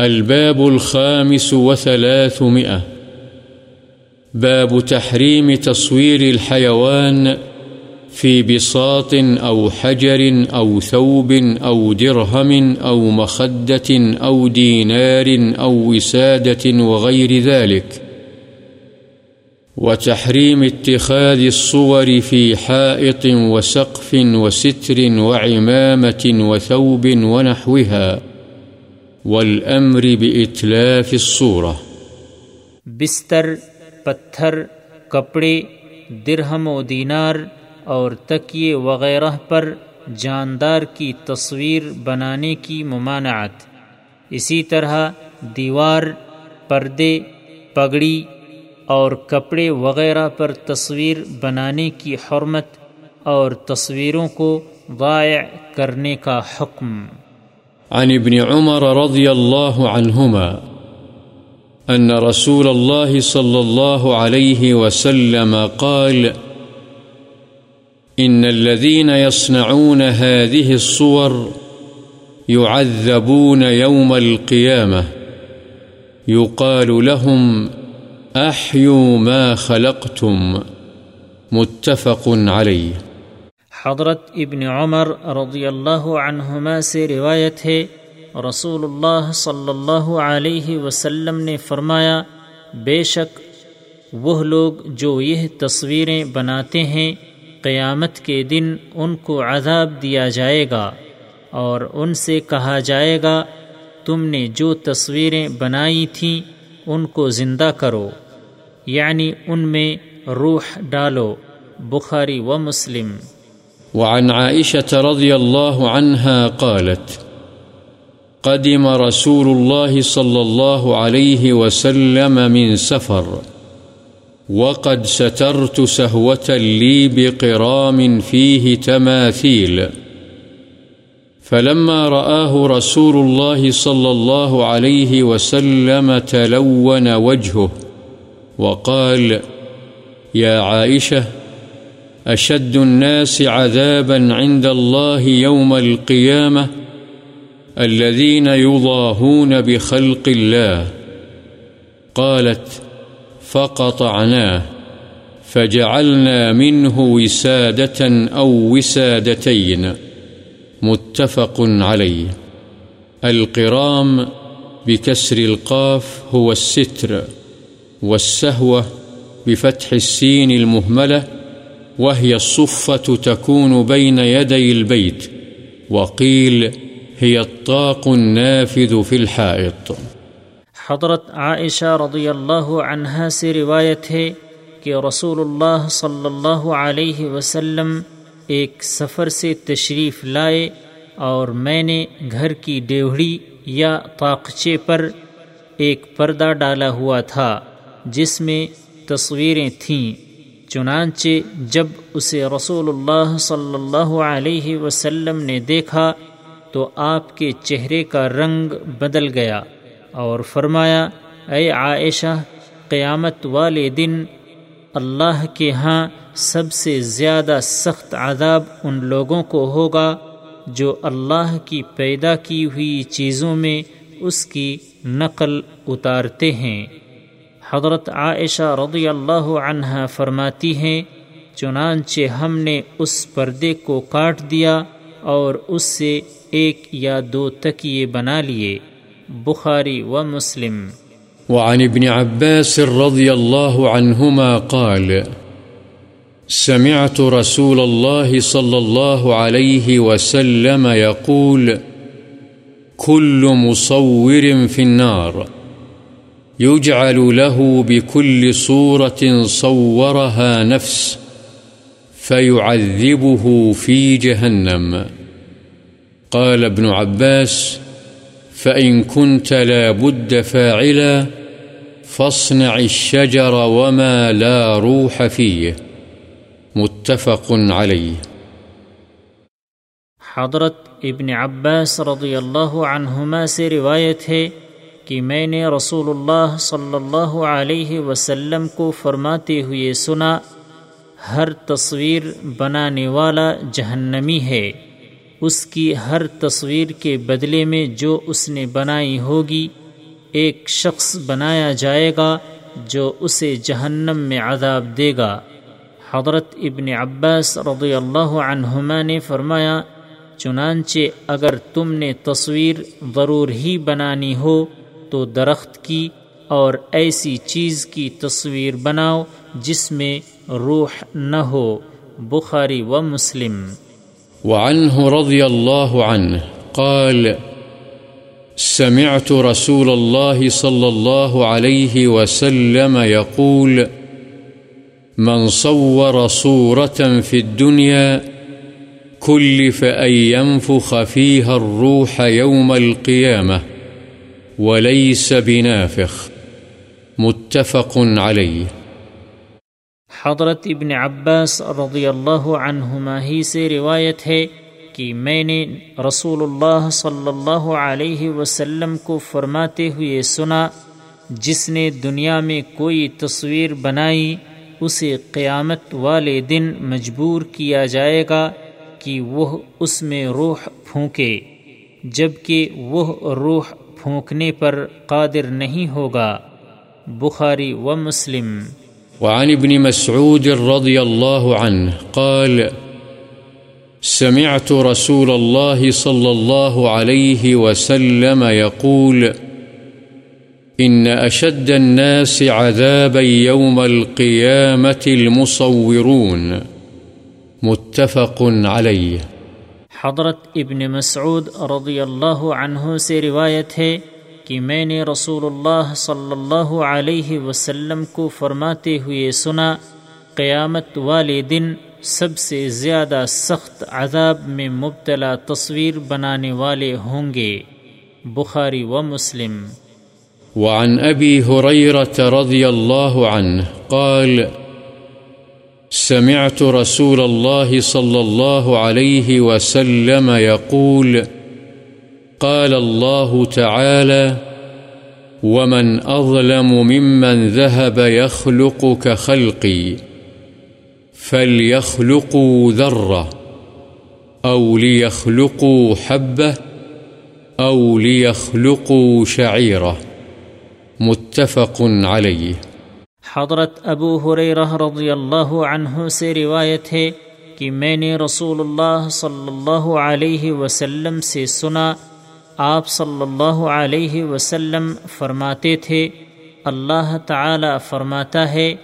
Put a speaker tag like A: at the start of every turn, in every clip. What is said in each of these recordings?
A: الباب الخامس وثلاثمئة باب تحريم تصوير الحيوان في بساط أو حجر أو ثوب أو درهم أو مخدة أو دينار أو وسادة وغير ذلك. وتحريم اتخاذ الصور في حائط وسقف وستر وعمامة وثوب ونحوها. والأمر بإتلاف الصورة.
B: بستر، پتھر، کپڑے، درہم و دینار اور تکیے وغیرہ پر جاندار کی تصویر بنانے کی ممانعت۔ اسی طرح دیوار، پردے، پگڑی اور کپڑے وغیرہ پر تصویر بنانے کی حرمت اور تصویروں کو ضائع کرنے کا حکم۔
A: عن ابن عمر رضي الله عنهما أن رسول الله صلى الله عليه وسلم قال إن الذين يصنعون هذه الصور يعذبون يوم القيامة يقال لهم أحيوا ما خلقتم متفق عليه
B: حضرت ابن عمر رضی اللہ عنہما سے روایت ہے رسول اللہ صلی اللہ علیہ وسلم نے فرمایا، بے شک وہ لوگ جو یہ تصویریں بناتے ہیں، قیامت کے دن ان کو عذاب دیا جائے گا اور ان سے کہا جائے گا، تم نے جو تصویریں بنائی تھیں، ان کو زندہ کرو۔ یعنی ان میں روح ڈالو، بخاری و مسلم۔
A: وعن عائشة رضي الله عنها قالت قدم رسول الله صلى الله عليه وسلم من سفر، وقد سترت سهوة لي بقرام فيه تماثيل، فلما رآه رسول الله صلى الله عليه وسلم تلون وجهه وقال يا عائشة أشد الناس عذابا عند الله يوم القيامة الذين يضاهون بخلق الله. قالت، فقطعناه، فجعلنا منه وسادة أو وسادتين. متفق عليه. القرام بكسر القاف هو الستر والسهوة بفتح السين المهملة وهي الصفة تكون بين يدي البيت، وقيل هي الطاق النافذ في الحائط.
B: حضرت عائشہ رضی اللہ عنہا سے روایت ہے کہ رسول اللہ صلی اللہ علیہ وسلم ایک سفر سے تشریف لائے اور میں نے گھر کی ڈیوڑی یا طاقچے پر ایک پردہ ڈالا ہوا تھا، جس میں تصویریں تھیں۔ چنانچہ جب اسے رسول اللہ صلی اللہ علیہ وسلم نے دیکھا تو آپ کے چہرے کا رنگ بدل گیا اور فرمایا، اے عائشہ، قیامت والے دن اللہ کے ہاں سب سے زیادہ سخت عذاب ان لوگوں کو ہوگا جو اللہ کی پیدا کی ہوئی چیزوں میں اس کی نقل اتارتے ہیں۔ حضرت عائشہ رضی اللہ عنہ فرماتی ہیں، چنانچہ ہم نے اس پردے کو کاٹ دیا اور اس سے ایک یا دو تکیے بنا لیے، بخاری و مسلم۔
A: وعن ابن عباس رضي الله عنهما قال، سمعت رسول الله صلى الله عليه وسلم يقول كل مصور في النار۔ يجعل له بكل صورة صورها نفس فيعذبه في جهنم. قال ابن عباس، فإن كنت لا بد فاعلا فاصنع الشجر وما لا روح فيه. متفق عليه.
B: حضرت ابن عباس رضی اللہ عنہما سے روایت ہے کہ میں نے رسول اللہ صلی اللہ علیہ وسلم کو فرماتے ہوئے سنا، ہر تصویر بنانے والا جہنمی ہے۔ اس کی ہر تصویر کے بدلے میں جو اس نے بنائی ہوگی، ایک شخص بنایا جائے گا جو اسے جہنم میں عذاب دے گا۔ حضرت ابن عباس رضی اللہ عنہما نے فرمایا، چنانچہ اگر تم نے تصویر ضرور ہی بنانی ہو تو درخت کی اور ایسی چیز کی تصویر بناؤ جس میں روح نہ ہو، بخاری و مسلم۔
A: وعنه رضي الله عنه قال، سمعت رسول الله صلى الله عليه وسلم يقول من صور صورة في الدنيا كلف أن ينفخ فيها الروح يوم القيامة وليس بنافخ. متفق عليه.
B: حضرت ابن عباس رضی اللہ عنہما ہی سے روایت ہے کہ میں نے رسول اللہ صلی اللہ علیہ وسلم کو فرماتے ہوئے سنا، جس نے دنیا میں کوئی تصویر بنائی، اسے قیامت والے دن مجبور کیا جائے گا کہ وہ اس میں روح پھونکے، جبکہ وہ روح پھونکنے پر قادر نہیں ہوگا۔ بخاری و مسلم۔
A: وعن ابن مسعود رضي الله عنه قال، سمعت رسول الله صلى الله عليه وسلم يقول إن أشد الناس عذابا يوم القيامة المصورون. متفق عليه
B: حضرت ابن مسعود رضی اللہ عنہ سے روایت ہے کہ میں نے رسول اللہ صلی اللہ علیہ وسلم کو فرماتے ہوئے سنا، قیامت والے دن سب سے زیادہ سخت عذاب میں مبتلا تصویر بنانے والے ہوں گے۔ بخاری و مسلم۔
A: وعن أبي هريرة رضي الله عنه قال سمعت رسول الله صلى الله عليه وسلم يقول قال الله تعالى ومن أظلم ممن ذهب يخلق كخلقي فليخلقوا ذرة أو ليخلقوا حبة أو ليخلقوا شعيرة متفق عليه
B: حضرت ابو حریرہ رضی اللہ عنہ سے روایت ہے کہ میں نے رسول اللہ صلی اللہ علیہ وسلم سے سنا، آپ صلی اللہ علیہ وسلم فرماتے تھے، اللہ تعالی فرماتا ہے،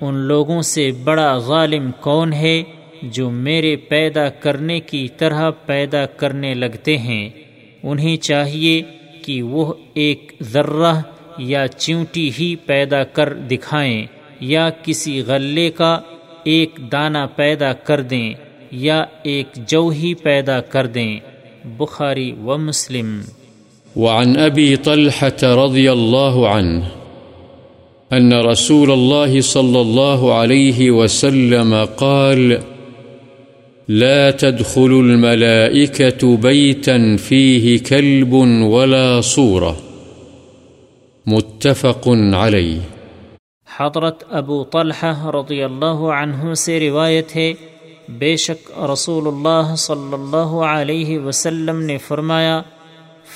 B: ان لوگوں سے بڑا غالم کون ہے جو میرے پیدا کرنے کی طرح پیدا کرنے لگتے ہیں۔ انہیں چاہیے کہ وہ ایک ذرہ یا چونٹی ہی پیدا کر دکھائیں، یا کسی غلے کا ایک دانہ پیدا کر دیں، یا ایک جو ہی پیدا کر دیں۔ بخاری و مسلم۔
A: وعن أبي طلحة رضي الله عنه أن رسول الله صلى الله عليه وسلم قال، لا تدخل الملائكة بيتا فيه كلب ولا صورة۔ متفق عليه
B: حضرت ابو طلحہ رضی اللہ عنہ سے روایت ہے بے شک رسول اللہ صلی اللہ علیہ وسلم نے فرمایا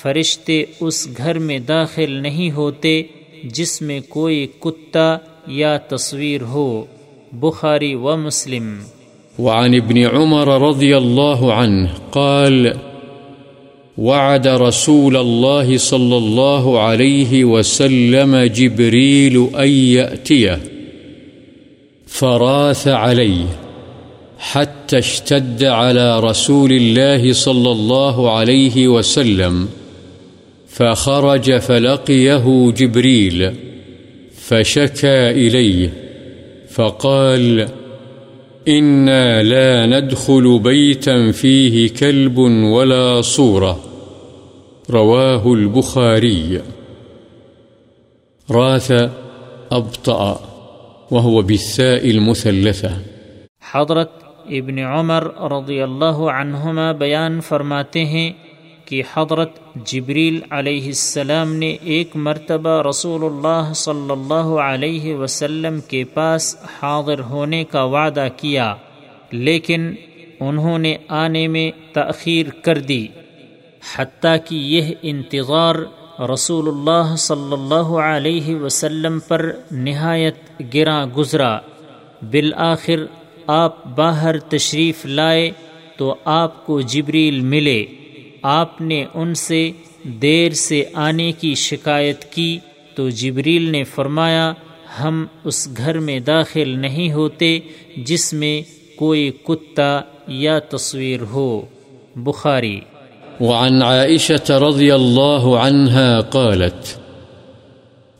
B: فرشتے اس گھر میں داخل نہیں ہوتے جس میں کوئی کتا یا تصویر ہو۔ بخاری و مسلم۔
A: وعن ابن عمر رضي الله عنه قال وعد رسول الله صلى الله عليه وسلم جبريل أن يأتيه فراث عليه حتى اشتد على رسول الله صلى الله عليه وسلم فخرج فلقيه جبريل فشكى إليه فقال فقال إنا لا ندخل بيتا فيه كلب ولا صورة. رواه البخاري. راث أبطأ وهو بالثاء المثلثة.
B: حضرت ابن عمر رضی اللہ عنہما بیان فرماتے ہیں کہ حضرت جبریل علیہ السلام نے ایک مرتبہ رسول اللہ صلی اللہ علیہ وسلم کے پاس حاضر ہونے کا وعدہ کیا، لیکن انہوں نے آنے میں تأخیر کر دی۔ حتیٰ کہ یہ انتظار رسول اللہ صلی اللہ علیہ وسلم پر نہایت گراں گزرا۔ بالآخر آپ باہر تشریف لائے تو آپ کو جبریل ملے۔ آپ نے ان سے دیر سے آنے کی شکایت کی تو جبریل نے فرمایا، ہم اس گھر میں داخل نہیں ہوتے جس میں کوئی کتا یا تصویر ہو۔ بخاری۔
A: وعن عائشة رضي الله عنها قالت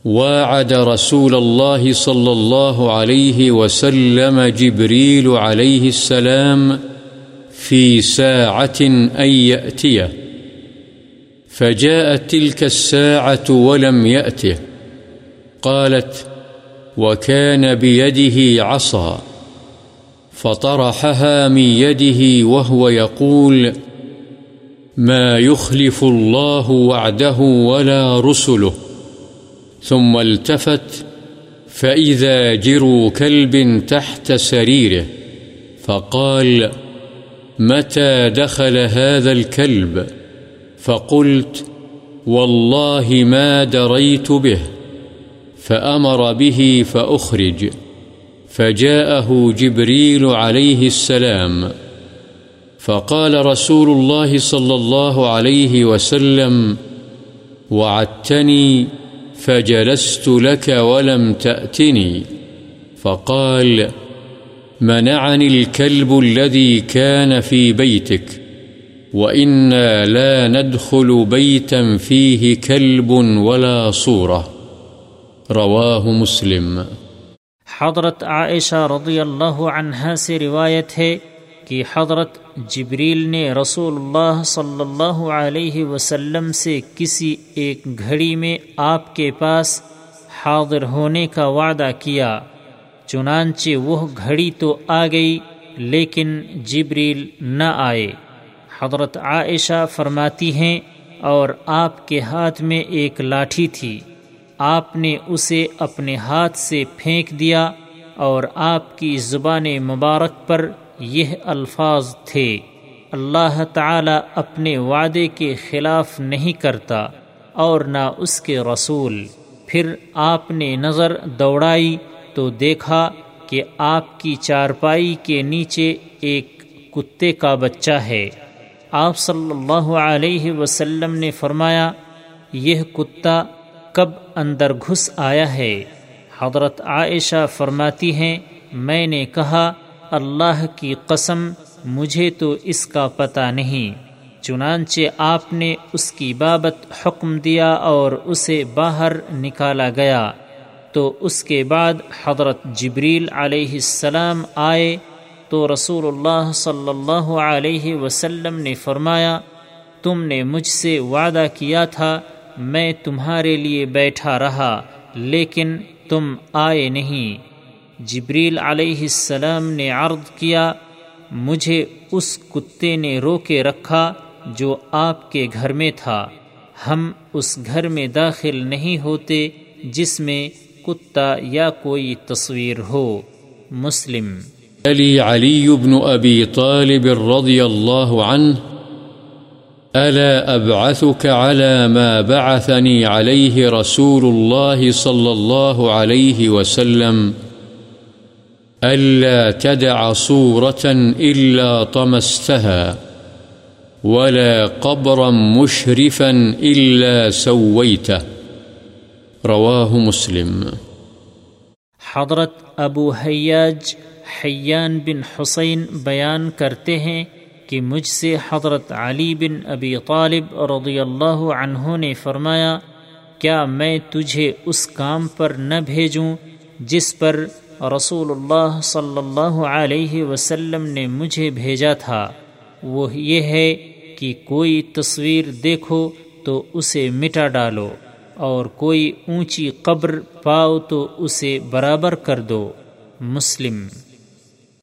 A: واعد رسول الله صلى الله عليه وسلم جبريل عليه السلام في ساعة أن يأتيه فجاءت تلك الساعة ولم يأته قالت وكان بيده عصا. فطرحها من يده وهو يقول ما يخلف الله وعده ولا رسله. ثم التفت فإذا جروا كلب تحت سريره. فقال متى دخل هذا الكلب فقلت والله ما دريت به، فأمر به فأخرج، فجاءه جبريل عليه السلام، فقال رسول الله صلى الله عليه وسلم وعدتني فجلست لك ولم تأتني. فقال منعني الكلب الذي كان في بيتك، وإنا لا ندخل بيتا فيه كلب ولا صورة. رواه مسلم.
B: حضرت عائشہ رضی اللہ عنہا سے روایت ہے کہ حضرت جبریل نے رسول اللہ صلی اللہ علیہ وسلم سے کسی ایک گھڑی میں آپ کے پاس حاضر ہونے کا وعدہ کیا۔ چنانچہ وہ گھڑی تو آ گئی، لیکن جبریل نہ آئے۔ حضرت عائشہ فرماتی ہیں، اور آپ کے ہاتھ میں ایک لاٹھی تھی۔ آپ نے اسے اپنے ہاتھ سے پھینک دیا، اور آپ کی زبان مبارک پر یہ الفاظ تھے۔ اللہ تعالی اپنے وعدے کے خلاف نہیں کرتا، اور نہ اس کے رسول۔ پھر آپ نے نظر دوڑائی تو دیکھا کہ آپ کی چارپائی کے نیچے ایک کتے کا بچہ ہے۔ آپ صلی اللہ علیہ وسلم نے فرمایا، یہ کتا کب اندر گھس آیا ہے؟ حضرت عائشہ فرماتی ہیں، میں نے کہا، اللہ کی قسم، مجھے تو اس کا پتہ نہیں۔ چنانچہ آپ نے اس کی بابت حکم دیا اور اسے باہر نکالا گیا۔ تو اس کے بعد حضرت جبریل علیہ السلام آئے تو رسول اللہ صلی اللہ علیہ وسلم نے فرمایا، تم نے مجھ سے وعدہ کیا تھا، میں تمہارے لیے بیٹھا رہا، لیکن تم آئے نہیں۔ جبریل علیہ السلام نے عرض کیا، مجھے اس کتے نے رو کے رکھا جو آپ کے گھر میں تھا۔ ہم اس گھر میں داخل نہیں ہوتے، جس میں کتا یا کوئی تصویر ہو۔ مسلم۔
A: علی علی بن ابی طالب رضی اللہ عنہ ألا أبعثك على ما بعثني عليه رسول الله صلى الله عليه وسلم ألا تدع صورة إلا طمستها، ولا قبرا مشرفا إلا سويته رواه مسلم.
B: حضرت ابو حیاج حیان بن حسین بیان کرتے ہیں کہ مجھ سے حضرت علی بن ابی طالب رضی اللہ عنہ نے فرمایا، کیا میں تجھے اس کام پر نہ بھیجوں جس پر رسول اللہ صلی اللہ علیہ وسلم نے مجھے بھیجا تھا؟ وہ یہ ہے کہ کوئی تصویر دیکھو تو اسے مٹا ڈالو. اور کوئی اونچی قبر پاؤ تو اسے برابر کر دو مسلم۔